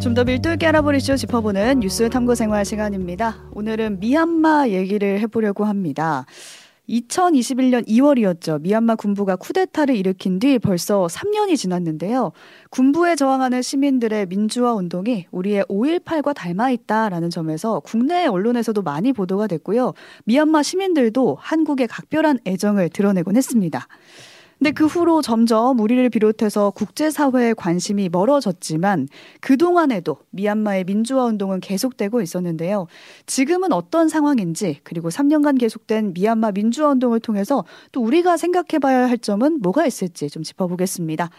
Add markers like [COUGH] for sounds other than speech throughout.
좀 더 밀도 있게 알아보리쇼 짚어보는 뉴스 탐구 생활 시간입니다. 오늘은 미얀마 얘기를 해보려고 합니다. 2021년 2월이었죠. 미얀마 군부가 쿠데타를 일으킨 뒤 벌써 3년이 지났는데요. 군부에 저항하는 시민들의 민주화 운동이 우리의 5.18과 닮아 있다라는 점에서 국내 언론에서도 많이 보도가 됐고요. 미얀마 시민들도 한국에 각별한 애정을 드러내곤 했습니다. 근데 그 후로 점점 우리를 비롯해서 국제사회의 관심이 멀어졌지만 그동안에도 미얀마의 민주화 운동은 계속되고 있었는데요. 지금은 어떤 상황인지 그리고 3년간 계속된 미얀마 민주화 운동을 통해서 또 우리가 생각해 봐야 할 점은 뭐가 있을지 좀 짚어보겠습니다.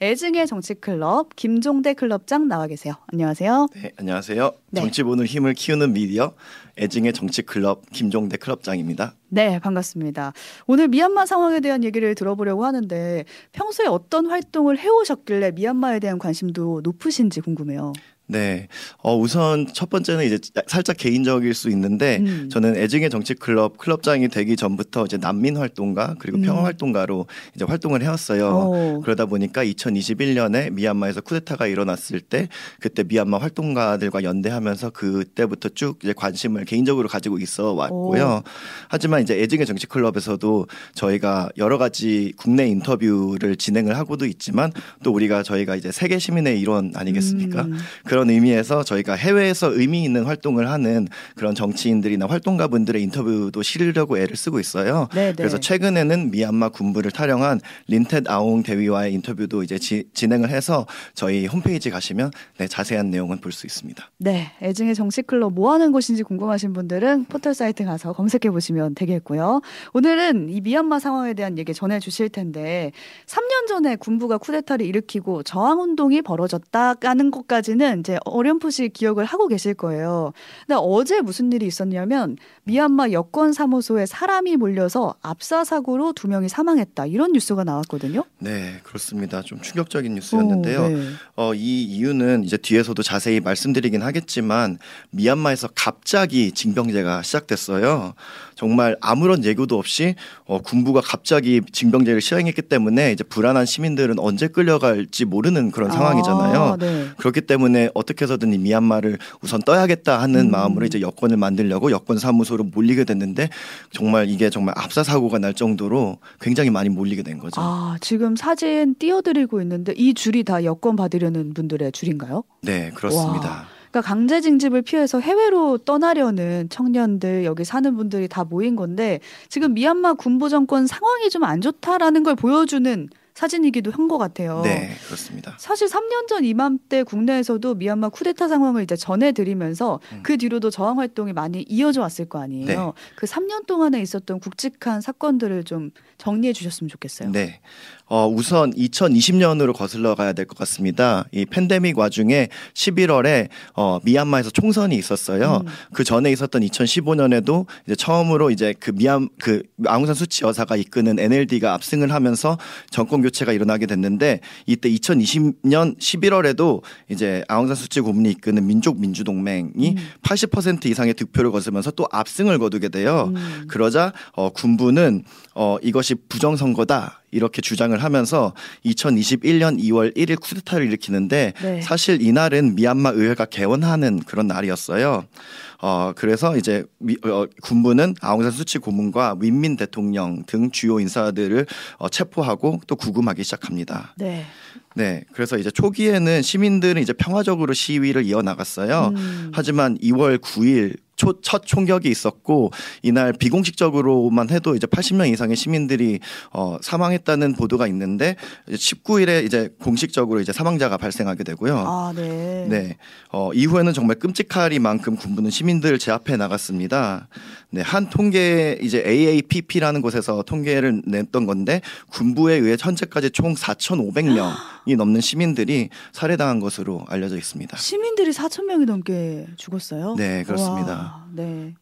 애증의 정치클럽 김종대 클럽장 나와 계세요. 안녕하세요. 네, 안녕하세요. 네. 정치 보는 힘을 키우는 미디어 애증의 정치클럽 김종대 클럽장입니다. 네, 반갑습니다. 오늘 미얀마 상황에 대한 얘기를 들어보려고 하는데 평소에 어떤 활동을 해오셨길래 미얀마에 대한 관심도 높으신지 궁금해요. 네. 어, 우선 첫 번째는 이제 살짝 개인적일 수 있는데 음. 저는 애증의 정치 클럽 클럽장이 되기 전부터 이제 난민 활동가 그리고 음. 평화 활동가로 이제 활동을 해왔어요. 오. 그러다 보니까 2021년에 미얀마에서 쿠데타가 일어났을 때 그때 미얀마 활동가들과 연대하면서 그때부터 쭉 이제 관심을 개인적으로 가지고 있어 왔고요. 하지만 이제 애증의 정치 클럽에서도 저희가 여러 가지 국내 인터뷰를 진행을 하고도 있지만 또 우리가 저희가 이제 세계 시민의 일원 아니겠습니까? 음. 그런 의미에서 저희가 해외에서 의미 있는 활동을 하는 그런 정치인들이나 활동가분들의 인터뷰도 실으려고 애를 쓰고 있어요. 네, 네. 그래서 최근에는 미얀마 군부를 탈영한 린텟 아옹 대위와의 인터뷰도 이제 지- 진행을 해서 저희 홈페이지 가시면 네, 자세한 내용은 볼 수 있습니다. 네, 애증의 정치클럽 뭐 하는 곳인지 궁금하신 분들은 포털 사이트 가서 검색해 보시면 되겠고요. 오늘은 이 미얀마 상황에 대한 얘기 전해 주실 텐데 3년 전에 군부가 쿠데타를 일으키고 저항 운동이 벌어졌다는 것까지는 이제 어렴풋이 기억을 하고 계실 거예요. 근데 어제 무슨 일이 있었냐면 미얀마 여권 사무소에 사람이 몰려서 압사 사고로 두 명이 사망했다. 이런 뉴스가 나왔거든요. 네, 그렇습니다. 좀 충격적인 뉴스였는데요. 오, 네. 어, 이 이유는 이제 뒤에서도 자세히 말씀드리긴 하겠지만 미얀마에서 갑자기 징병제가 시작됐어요. 정말 아무런 예고도 없이 어, 군부가 갑자기 징병제를 시행했기 때문에 이제 불안한 시민들은 언제 끌려갈지 모르는 그런 상황이잖아요. 아, 네. 그렇기 때문에 어떻게 해서든 이 미얀마를 우선 떠야겠다 하는 음. 마음으로 이제 여권을 만들려고 여권 사무소로 몰리게 됐는데 정말 이게 정말 압사 사고가 날 정도로 굉장히 많이 몰리게 된 거죠. 아, 지금 사진 띄워드리고 있는데 이 줄이 다 여권 받으려는 분들의 줄인가요? 네, 그렇습니다. 그러니까 강제 징집을 피해서 해외로 떠나려는 청년들 여기 사는 분들이 다 모인 건데 지금 미얀마 군부 정권 상황이 좀 안 좋다라는 걸 보여주는 사진이기도 한 것 같아요. 네, 그렇습니다. 사실 3년 전 이맘때 국내에서도 미얀마 쿠데타 상황을 이제 전해드리면서 음. 그 뒤로도 저항 활동이 많이 이어져 왔을 거 아니에요. 네. 그 3년 동안에 있었던 굵직한 사건들을 좀 정리해 주셨으면 좋겠어요. 네. 어, 우선 2020년으로 거슬러 가야 될 것 같습니다. 이 팬데믹 와중에 11월에 어, 미얀마에서 총선이 있었어요. 음. 그 전에 있었던 2015년에도 이제 처음으로 이제 그 미얀 그 아웅산 수치 여사가 이끄는 NLD가 압승을 하면서 정권 교체가 일어나게 됐는데 이때 2020년 11월에도 이제 아웅산 수치 고문이 이끄는 민족 민주동맹이 음. 80% 이상의 득표를 거두면서 또 압승을 거두게 돼요. 음. 그러자 어, 군부는 어, 이것이 부정선거다 이렇게 주장을 하면서 2021년 2월 1일 쿠데타를 일으키는데 네. 사실 이날은 미얀마 의회가 개원하는 그런 날이었어요. 어 그래서 이제 미, 어, 군부는 아웅산 수치 고문과 윈민 대통령 등 주요 인사들을 어, 체포하고 또 구금하기 시작합니다. 네. 네, 그래서 이제 초기에는 시민들은 이제 평화적으로 시위를 이어 나갔어요. 음. 하지만 2월 9일 초, 첫 총격이 있었고 이날 비공식적으로만 해도 이제 80명 이상의 시민들이 어, 사망했다는 보도가 있는데 19일에 이제 공식적으로 이제 사망자가 발생하게 되고요. 아, 네. 네. 어, 이후에는 정말 끔찍하리만큼 군부는 시민들을 제압해 나갔습니다. 네, 한 통계 이제 AAPP라는 곳에서 통계를 냈던 건데 군부에 의해 현재까지 총 4,500명이 넘는 시민들이 살해당한 것으로 알려져 있습니다. 시민들이 4천 명이 넘게 죽었어요. 네, 그렇습니다. 와, 네.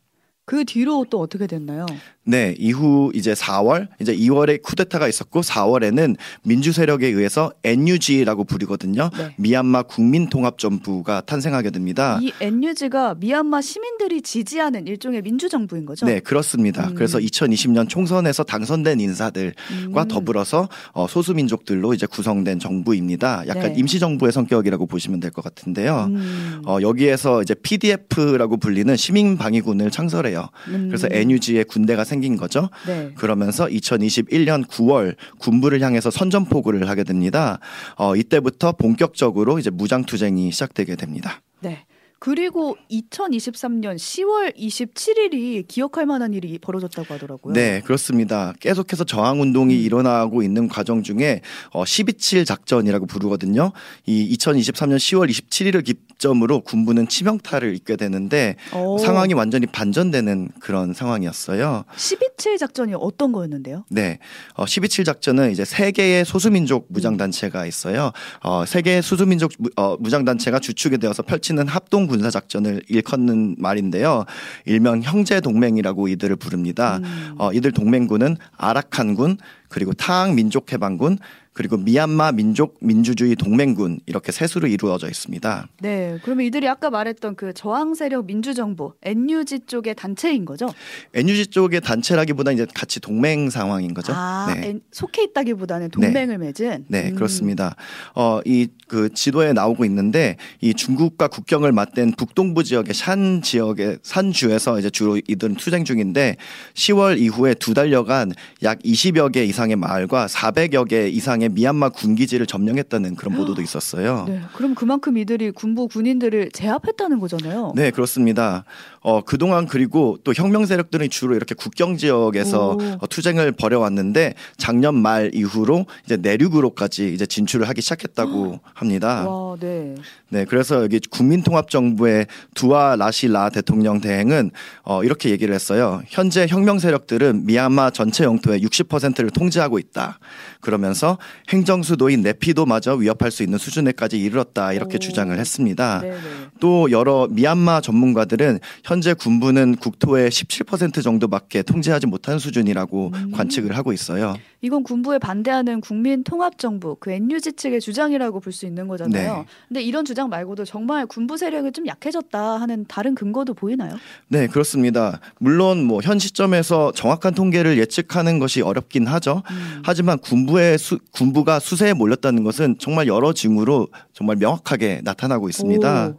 그 뒤로 또 어떻게 됐나요? 네, 이후 이제 4월, 이제 2월에 쿠데타가 있었고 4월에는 민주 세력에 의해서 NUG라고 부르거든요. 네. 미얀마 국민통합정부가 탄생하게 됩니다. 이 NUG가 미얀마 시민들이 지지하는 일종의 민주정부인 거죠? 네, 그렇습니다. 음. 그래서 2020년 총선에서 당선된 인사들과 음. 더불어서 어, 소수민족들로 이제 구성된 정부입니다. 약간 네. 임시정부의 성격이라고 보시면 될 것 같은데요. 음. 어, 여기에서 이제 PDF라고 불리는 시민방위군을 창설해요. 음. 그래서 NUG의 군대가 생긴 거죠. 네. 그러면서 2021년 9월 군부를 향해서 선전포고를 하게 됩니다. 어, 이때부터 본격적으로 이제 무장투쟁이 시작되게 됩니다. 네. 그리고 2023년 10월 27일이 기억할 만한 일이 벌어졌다고 하더라고요. 네, 그렇습니다. 계속해서 저항 운동이 음. 일어나고 있는 과정 중에 어, 12.7 작전이라고 부르거든요. 이 2023년 10월 27일을 기점으로 군부는 치명타를 입게 되는데 오. 상황이 완전히 반전되는 그런 상황이었어요. 12.7 작전이 어떤 거였는데요? 네, 어, 12.7 작전은 이제 세 개의 소수민족 무장 단체가 있어요. 어, 세 개의 소수민족 무, 어, 무장 단체가 주축이 되어서 펼치는 합동 군사 작전을 일컫는 말인데요. 일명 형제 동맹이라고 이들을 부릅니다. 음. 어, 이들 동맹군은 아라칸군 그리고 타앙 민족 해방군 그리고 미얀마 민족 민주주의 동맹군 이렇게 셋으로 이루어져 있습니다. 네. 그러면 이들이 아까 말했던 그 저항 세력 민주정부 NUG 쪽의 단체인 거죠? NUG 쪽의 단체라기보다 이제 같이 동맹 상황인 거죠. 아, 네. 속해 있다기보다는 동맹을 맺은. 네, 음. 그렇습니다. 어, 이 그 지도에 나오고 있는데 이 중국과 국경을 맞댄 북동부 지역의 산 지역의 산주에서 이제 주로 이들은 투쟁 중인데 10월 이후에 두 달여간 약 20여 개 이상 의 마을과 400여 개 이상의 미얀마 군기지를 점령했다는 그런 보도도 있었어요. 네. 그럼 그만큼 이들이 군부 군인들을 제압했다는 거잖아요. 네, 그렇습니다. 어, 그동안 그리고 또 혁명 세력들은 주로 이렇게 국경 지역에서 오. 어, 투쟁을 벌여왔는데 작년 말 이후로 이제 내륙으로까지 이제 진출을 하기 시작했다고 합니다. 와, 네. 네, 그래서 여기 국민통합정부의 두아 라시라 대통령 대행은 어, 이렇게 얘기를 했어요. 현재 혁명 세력들은 미얀마 전체 영토의 60%를 통 제하고 있다. 그러면서 행정수도인 네피도마저 위협할 수 있는 수준에까지 이르렀다. 이렇게 오. 주장을 했습니다. 네, 네. 또 여러 미얀마 전문가들은 현재 군부는 국토의 17% 정도밖에 통제하지 못한 수준이라고 음. 관측을 하고 있어요. 이건 군부에 반대하는 국민 통합 정부 그 NUG 측의 주장이라고 볼 수 있는 거잖아요. 네. 근데 이런 주장 말고도 정말 군부 세력이 좀 약해졌다 하는 다른 근거도 보이나요? 네, 그렇습니다. 물론 뭐 현 시점에서 정확한 통계를 예측하는 것이 어렵긴 하죠. 음. 하지만 군부의 수, 군부가 수세에 몰렸다는 것은 정말 여러 징후로 정말 명확하게 나타나고 있습니다. 오.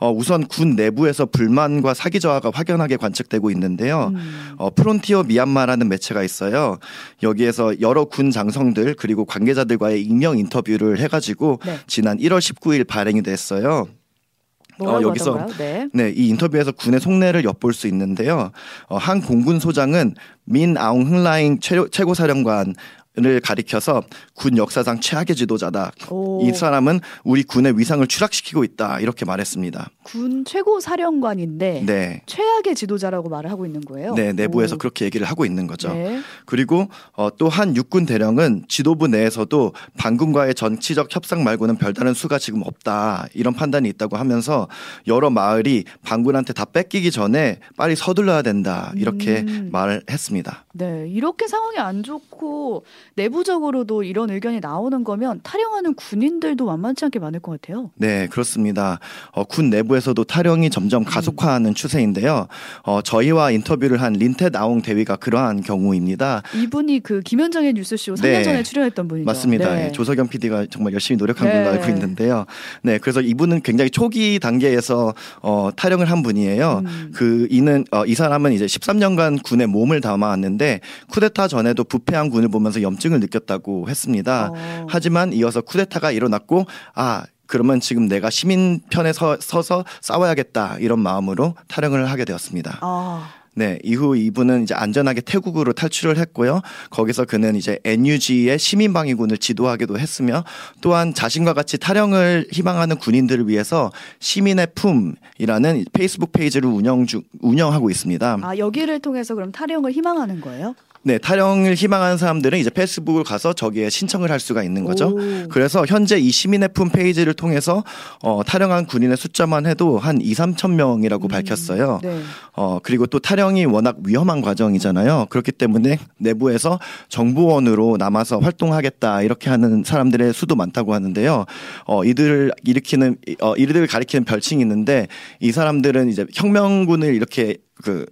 어, 우선 군 내부에서 불만과 사기 저하가 확연하게 관측되고 있는데요. 음. 어, 프론티어 미얀마라는 매체가 있어요. 여기에서 여러 군 장성들 그리고 관계자들과의 익명 인터뷰를 해가지고 네. 지난 1월 19일 발행이 됐어요. 뭐라고 어, 여기서? 네. 네, 이 인터뷰에서 군의 속내를 엿볼 수 있는데요. 어, 한 공군 소장은 민 아웅 흥라잉 최- 최고 사령관 을 가리켜서 군 역사상 최악의 지도자다. 오. 이 사람은 우리 군의 위상을 추락시키고 있다. 이렇게 말했습니다. 군 최고 사령관인데 네. 최악의 지도자라고 말을 하고 있는 거예요. 네, 내부에서 오. 그렇게 얘기를 하고 있는 거죠. 네. 그리고 어, 또한 육군 대령은 지도부 내에서도 반군과의 정치적 협상 말고는 별다른 수가 지금 없다 이런 판단이 있다고 하면서 여러 마을이 반군한테 다 뺏기기 전에 빨리 서둘러야 된다 이렇게 음. 말을 했습니다. 네, 이렇게 상황이 안 좋고 내부적으로도 이런 의견이 나오는 거면 탈영하는 군인들도 만만치 않게 많을 것 같아요. 네, 그렇습니다. 어, 군 내부에서도 타령이 점점 가속화하는 추세인데요. 어, 저희와 인터뷰를 한 린테 나옹 대위가 그러한 경우입니다. 이분이 그 김현정의 뉴스쇼 3년 네. 전에 출연했던 분이죠. 맞습니다. 네. 예, 조석영 PD가 정말 열심히 노력한 네. 걸로 알고 있는데요. 네, 그래서 이분은 굉장히 초기 단계에서 어, 타령을 한 분이에요. 음. 그 이는 어, 이 사람은 이제 13년간 군에 몸을 담아왔는데 쿠데타 전에도 부패한 군을 보면서 염 증을 느꼈다고 했습니다. 어. 하지만 이어서 쿠데타가 일어났고 아 그러면 지금 내가 시민 편에 서, 서서 싸워야겠다 이런 마음으로 타령을 하게 되었습니다. 아, 네, 이후 이분은 이제 안전하게 태국으로 탈출을 했고요. 거기서 그는 이제 NUG의 시민방위군을 지도하기도 했으며 또한 자신과 같이 탈영을 희망하는 군인들을 위해서 시민의 품이라는 페이스북 페이지를 운영 중 운영하고 있습니다. 아 여기를 통해서 그럼 탈영을 희망하는 거예요? 네, 탈영을 희망하는 사람들은 이제 페이스북을 가서 저기에 신청을 할 수가 있는 거죠. 오. 그래서 현재 이 시민의 품 페이지를 통해서 어, 탈영한 군인의 숫자만 해도 한 2, 3천 명이라고 밝혔어요. 네. 어, 그리고 또 탈영이 워낙 위험한 과정이잖아요. 그렇기 때문에 내부에서 정보원으로 남아서 활동하겠다 이렇게 하는 사람들의 수도 많다고 하는데요. 어, 이들을 일으키는 어, 이들을 가리키는 별칭이 있는데 이 사람들은 이제 혁명군을 이렇게 그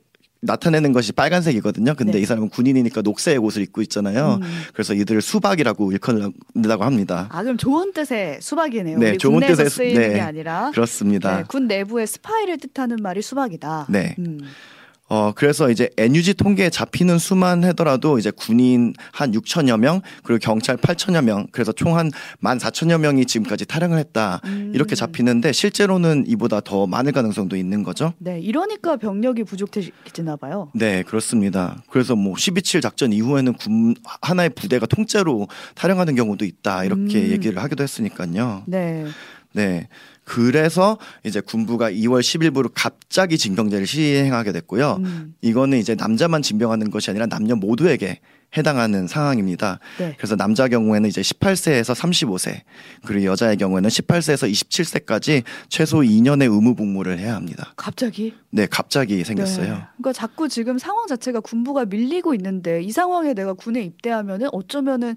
나타내는 것이 빨간색이거든요. 근데 네. 이 사람은 군인이니까 녹색 옷을 입고 있잖아요. 음. 그래서 이들을 수박이라고 일컫는다고 합니다. 아 그럼 좋은 뜻의 수박이네요. 네, 좋은 뜻의 수- 쓰이는 네. 게 아니라 그렇습니다. 네, 군 내부의 스파이를 뜻하는 말이 수박이다. 네. 음. 어, 그래서 이제 NUG 통계에 잡히는 수만 하더라도 이제 군인 한 6천여 명, 그리고 경찰 8천여 명, 그래서 총 한 14,000여 명이 지금까지 탈영을 했다. 음. 이렇게 잡히는데 실제로는 이보다 더 많을 가능성도 있는 거죠. 네, 이러니까 병력이 부족해지나 봐요. 네, 그렇습니다. 그래서 뭐 12.7 작전 이후에는 군 하나의 부대가 통째로 탈영하는 경우도 있다. 이렇게 음. 얘기를 하기도 했으니까요. 네. 네. 그래서 이제 군부가 2월 10일부로 갑자기 징병제를 시행하게 됐고요. 음. 이거는 이제 남자만 징병하는 것이 아니라 남녀 모두에게 해당하는 상황입니다. 네. 그래서 남자 경우에는 이제 18세에서 35세, 그리고 여자의 경우에는 18세에서 27세까지 최소 2년의 의무 복무를 해야 합니다. 갑자기 네, 갑자기 생겼어요. 네. 그러니까 자꾸 지금 상황 자체가 군부가 밀리고 있는데 이 상황에 내가 군에 입대하면은 어쩌면은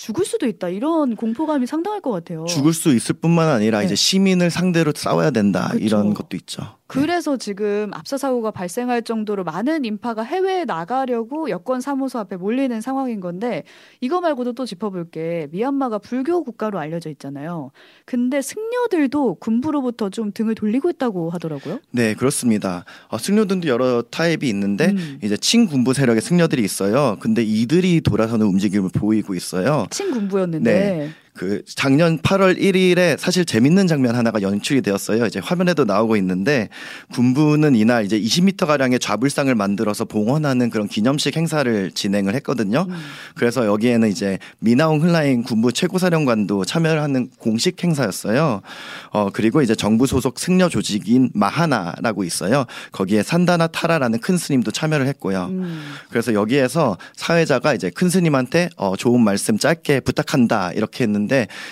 죽을 수도 있다 이런 공포감이 상당할 것 같아요. 죽을 수 있을 뿐만 아니라 네. 이제 시민을 상대로 싸워야 된다 그쵸. 이런 것도 있죠. 그래서 지금 압사 사고가 발생할 정도로 많은 인파가 해외에 나가려고 여권 사무소 앞에 몰리는 상황인 건데 이거 말고도 또 짚어볼 게 미얀마가 불교 국가로 알려져 있잖아요. 근데 승려들도 군부로부터 좀 등을 돌리고 있다고 하더라고요. 네, 그렇습니다. 어, 승려들도 여러 타입이 있는데 음. 이제 친군부 세력의 승려들이 있어요. 근데 이들이 돌아서는 움직임을 보이고 있어요. 친군부였는데 네. 그 작년 8월 1일에 사실 재밌는 장면 하나가 연출이 되었어요. 이제 화면에도 나오고 있는데 군부는 이날 이제 20m 가량의 좌불상을 만들어서 봉헌하는 그런 기념식 행사를 진행을 했거든요. 음. 그래서 여기에는 이제 미나옹 흘라인 군부 최고사령관도 참여를 하는 공식 행사였어요. 어 그리고 이제 정부 소속 승려 조직인 마하나라고 있어요. 거기에 산다나 타라라는 큰 스님도 참여를 했고요. 음. 그래서 여기에서 사회자가 이제 큰 스님한테 어, 좋은 말씀 짧게 부탁한다 이렇게 했는데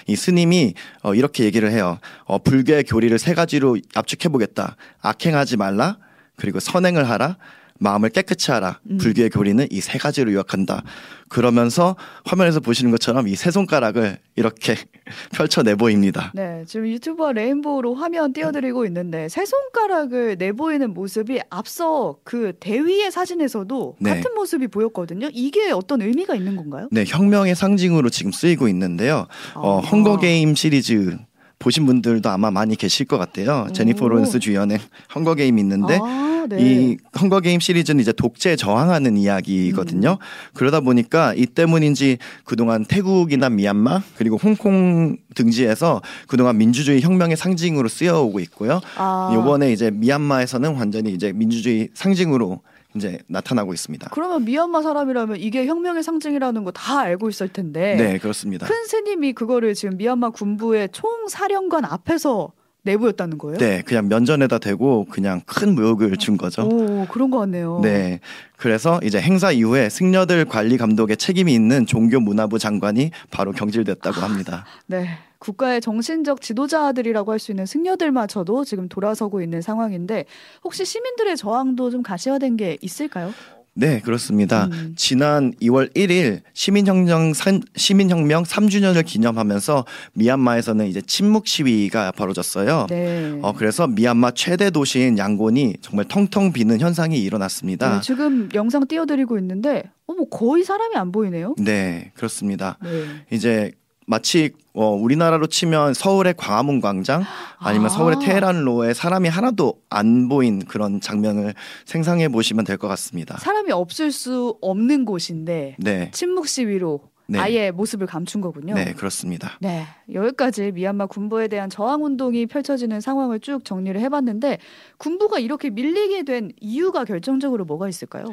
이 스님이 어, 이렇게 얘기를 해요. 어, 불교의 교리를 세 가지로 압축해 보겠다. 악행하지 말라. 그리고 선행을 하라. 마음을 깨끗이 하라. 음. 불교의 교리는 이 세 가지로 요약한다. 그러면서 화면에서 보시는 것처럼 이 세 손가락을 이렇게 [LAUGHS] 펼쳐 내 보입니다. 네, 지금 유튜브와 레인보우로 화면 띄워드리고 있는데 세 손가락을 내보이는 모습이 앞서 그 대위의 사진에서도 네. 같은 모습이 보였거든요. 이게 어떤 의미가 있는 건가요? 네, 혁명의 상징으로 지금 쓰이고 있는데요. 어, 아. 헝거 게임 시리즈 보신 분들도 아마 많이 계실 것 같아요. 오. 제니퍼 로렌스 주연의 헝거 게임 있는데 아, 네. 이 헝거 게임 시리즈는 이제 독재에 저항하는 이야기거든요. 음. 그러다 보니까 이 때문인지 그동안 태국이나 미얀마 그리고 홍콩 등지에서 그동안 민주주의 혁명의 상징으로 쓰여오고 있고요. 아, 이번에 이제 미얀마에서는 완전히 이제 민주주의 상징으로 이제 나타나고 있습니다. 그러면 미얀마 사람이라면 이게 혁명의 상징이라는 거 다 알고 있을 텐데 네, 그렇습니다. 큰 스님이 그거를 지금 미얀마 군부의 총사령관 앞에서 내보였다는 거예요? 네, 그냥 면전에다 대고 그냥 큰 모욕을 준 거죠. 오, 그런 것 같네요. 네. 그래서 이제 행사 이후에 승려들 관리 감독에 책임이 있는 종교문화부 장관이 바로 경질됐다고 합니다. [LAUGHS] 네. 국가의 정신적 지도자들이라고 할 수 있는 승려들마저도 지금 돌아서고 있는 상황인데 혹시 시민들의 저항도 좀 가시화된 게 있을까요? 네, 그렇습니다. 음. 지난 2월 1일 시민혁명 삼- 시민혁명 3주년을 기념하면서 미얀마에서는 이제 침묵 시위가 벌어졌어요. 네. 어 그래서 미얀마 최대 도시인 양곤이 정말 텅텅 비는 현상이 일어났습니다. 네, 지금 영상 띄워드리고 있는데 어머 거의 사람이 안 보이네요. 네, 그렇습니다. 네. 이제 마치 어, 우리나라로 치면 서울의 광화문 광장 아니면 아. 서울의 테헤란로에 사람이 하나도 안 보인 그런 장면을 생상해 보시면 될 것 같습니다. 사람이 없을 수 없는 곳인데 네, 침묵 시위로 네. 아예 모습을 감춘 거군요. 네, 그렇습니다. 네, 여기까지 미얀마 군부에 대한 저항 운동이 펼쳐지는 상황을 쭉 정리를 해봤는데 군부가 이렇게 밀리게 된 이유가 결정적으로 뭐가 있을까요?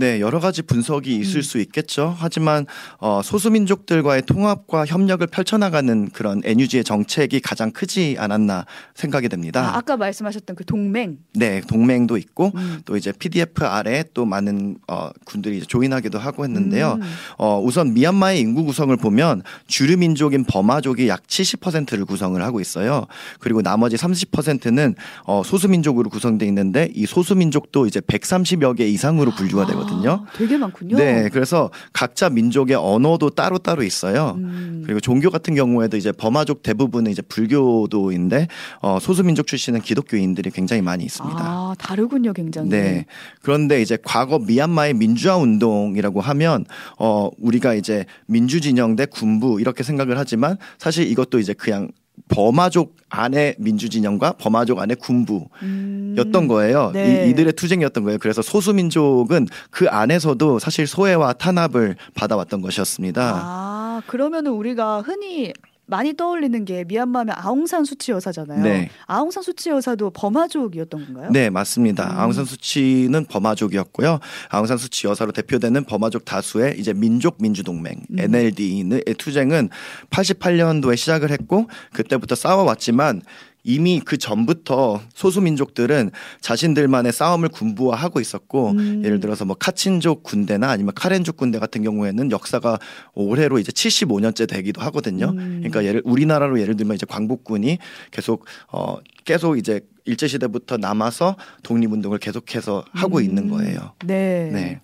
네, 여러 가지 분석이 있을 음. 수 있겠죠. 하지만 어, 소수민족들과의 통합과 협력을 펼쳐나가는 그런 NUG의 정책이 가장 크지 않았나 생각이 됩니다. 아, 까 말씀하셨던 그 동맹. 네, 동맹도 있고 음. 또 이제 PDF 아래 또 많은 어, 군들이 조인하기도 하고 했는데요. 음. 어, 우선 미얀마의 인구 구성을 보면 주류 민족인 버마족이 약 70%를 구성을 하고 있어요. 그리고 나머지 30%는 어, 소수민족으로 구성돼 있는데 이 소수민족도 이제 130여 개 이상으로 분류가 되거든요. 있거든요. 아, 되게 많군요. 네, 그래서 각자 민족의 언어도 따로 따로 있어요. 음. 그리고 종교 같은 경우에도 이제 버마족 대부분은 이제 불교도인데 어, 소수민족 출신은 기독교인들이 굉장히 많이 있습니다. 아, 다르군요, 굉장히. 네. 그런데 이제 과거 미얀마의 민주화 운동이라고 하면 어, 우리가 이제 민주 진영 대 군부 이렇게 생각을 하지만 사실 이것도 이제 그냥 버마족 안에 민주진영과 버마족 안에 군부였던 음. 거예요. 네. 이, 이들의 투쟁이었던 거예요. 그래서 소수민족은 그 안에서도 사실 소외와 탄압을 받아왔던 것이었습니다. 아, 그러면은 우리가 흔히 많이 떠올리는 게 미얀마면 아웅산 수치 여사잖아요. 네. 아웅산 수치 여사도 버마족이었던 건가요? 네, 맞습니다. 음. 아웅산 수치는 버마족이었고요. 아웅산 수치 여사로 대표되는 버마족 다수의 이제 민족 민주동맹 음. NLD의 투쟁은 88년도에 시작을 했고 그때부터 싸워왔지만 이미 그 전부터 소수민족들은 자신들만의 싸움을 군부화하고 있었고 음. 예를 들어서 뭐 카친족 군대나 아니면 카렌족 군대 같은 경우에는 역사가 올해로 이제 75년째 되기도 하거든요. 음. 그러니까 예를 우리나라로 예를 들면 이제 광복군이 계속 어 계속 이제 일제 시대부터 남아서 독립운동을 계속해서 하고 음. 있는 거예요. 네. 네.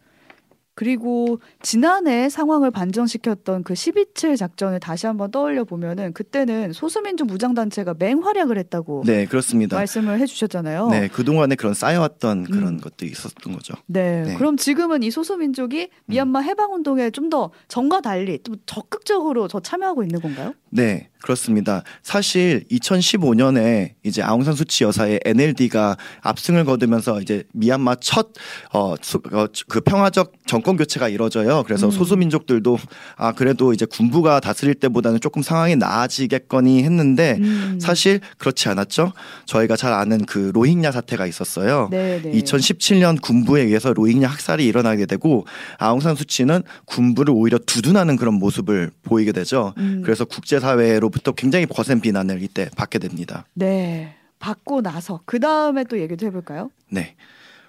그리고 지난해 상황을 반전시켰던 그 12.7 작전을 다시 한번 떠올려 보면은 그때는 소수민족 무장단체가 맹활약을 했다고 네 그렇습니다 말씀을 해주셨잖아요. 네 그 동안에 그런 쌓여왔던 그런 음. 것도 있었던 거죠. 네, 네, 그럼 지금은 이 소수민족이 미얀마 해방 운동에 좀 더 전과 달리 좀 적극적으로 더 참여하고 있는 건가요? 네 그렇습니다. 사실 2015년에 이제 아웅산 수치 여사의 NLD가 압승을 거두면서 이제 미얀마 첫 어, 어, 그 평화적 정권 교체가 이뤄져요. 그래서 음. 소수민족들도 아 그래도 이제 군부가 다스릴 때보다는 조금 상황이 나아지겠거니 했는데 음. 사실 그렇지 않았죠. 저희가 잘 아는 그 로힝야 사태가 있었어요. 네네. 2017년 군부에 의해서 로힝야 학살이 일어나게 되고 아웅산 수치는 군부를 오히려 두둔하는 그런 모습을 보이게 되죠. 음. 그래서 국제사회로 때부터 굉장히 거센 비난을 이때 받게 됩니다. 네. 받고 나서 그 다음에 또 얘기도 해볼까요? 네.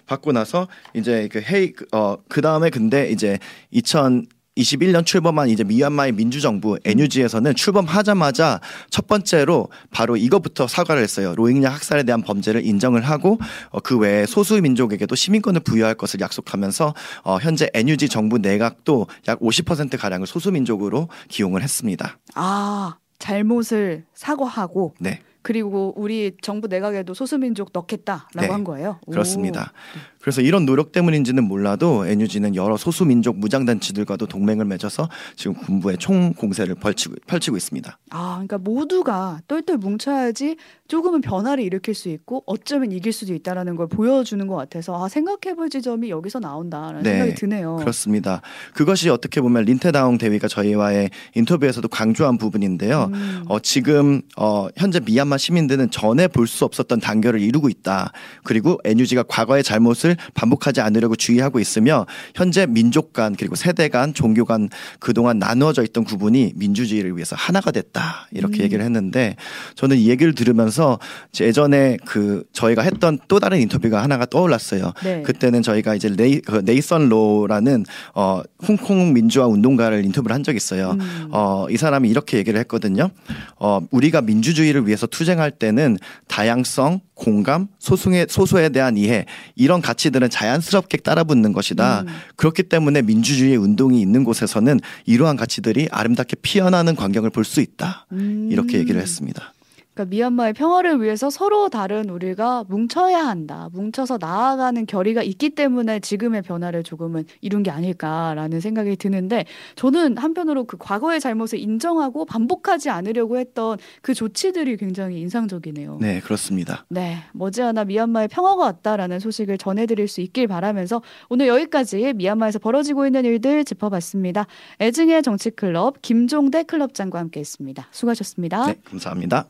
받고 나서 이제 그 헤이 어그 다음에 근데 이제 2000 21년 출범한 이제 미얀마의 민주정부 NUG에서는 출범하자마자 첫 번째로 바로 이것부터 사과를 했어요. 로힝야 학살에 대한 범죄를 인정을 하고 어, 그 외에 소수 민족에게도 시민권을 부여할 것을 약속하면서 어, 현재 NUG 정부 내각도 약 50% 가량을 소수 민족으로 기용을 했습니다. 아 잘못을 사과하고 네. 그리고 우리 정부 내각에도 소수민족 넣겠다라고 네. 한 거예요. 그렇습니다. 오. 그래서 이런 노력 때문인지는 몰라도 NUG는 여러 소수민족 무장단체들과도 동맹을 맺어서 지금 군부의 총 공세를 펼치고, 펼치고 있습니다. 아, 그러니까 모두가 똘똘 뭉쳐야지 조금은 변화를 일으킬 수 있고 어쩌면 이길 수도 있다라는 걸 보여주는 것 같아서 아, 생각해볼 지점이 여기서 나온다라는 네, 생각이 드네요. 그렇습니다. 그것이 어떻게 보면 린테다웅 대위가 저희와의 인터뷰에서도 강조한 부분인데요. 음. 어, 지금 어, 현재 미얀마 시민들은 전에 볼 수 없었던 단결을 이루고 있다. 그리고 NUG가 과거의 잘못을 반복하지 않으려고 주의하고 있으며 현재 민족 간 그리고 세대 간 종교 간 그동안 나누어져 있던 구분이 민주주의를 위해서 하나가 됐다 이렇게 음. 얘기를 했는데 저는 이 얘기를 들으면서 예전에 그 저희가 했던 또 다른 인터뷰가 하나가 떠올랐어요. 네. 그때는 저희가 이제 네이, 그 네이선 로라는 어 홍콩 민주화 운동가를 인터뷰를 한 적이 있어요. 음. 어이 사람이 이렇게 얘기를 했거든요. 어 우리가 민주주의를 위해서 투쟁할 때는 다양성, 공감, 소수의 소수에 대한 이해 이런 가치 가치들은 자연스럽게 따라붙는 것이다. 음. 그렇기 때문에 민주주의 운동이 있는 곳에서는 이러한 가치들이 아름답게 피어나는 광경을 볼 수 있다. 음. 이렇게 얘기를 했습니다. 그러니까 미얀마의 평화를 위해서 서로 다른 우리가 뭉쳐야 한다. 뭉쳐서 나아가는 결의가 있기 때문에 지금의 변화를 조금은 이룬 게 아닐까라는 생각이 드는데 저는 한편으로 그 과거의 잘못을 인정하고 반복하지 않으려고 했던 그 조치들이 굉장히 인상적이네요. 네, 그렇습니다. 네, 머지않아 미얀마의 평화가 왔다라는 소식을 전해드릴 수 있길 바라면서 오늘 여기까지 미얀마에서 벌어지고 있는 일들 짚어봤습니다. 애증의 정치클럽 김종대 클럽장과 함께했습니다. 수고하셨습니다. 네, 감사합니다.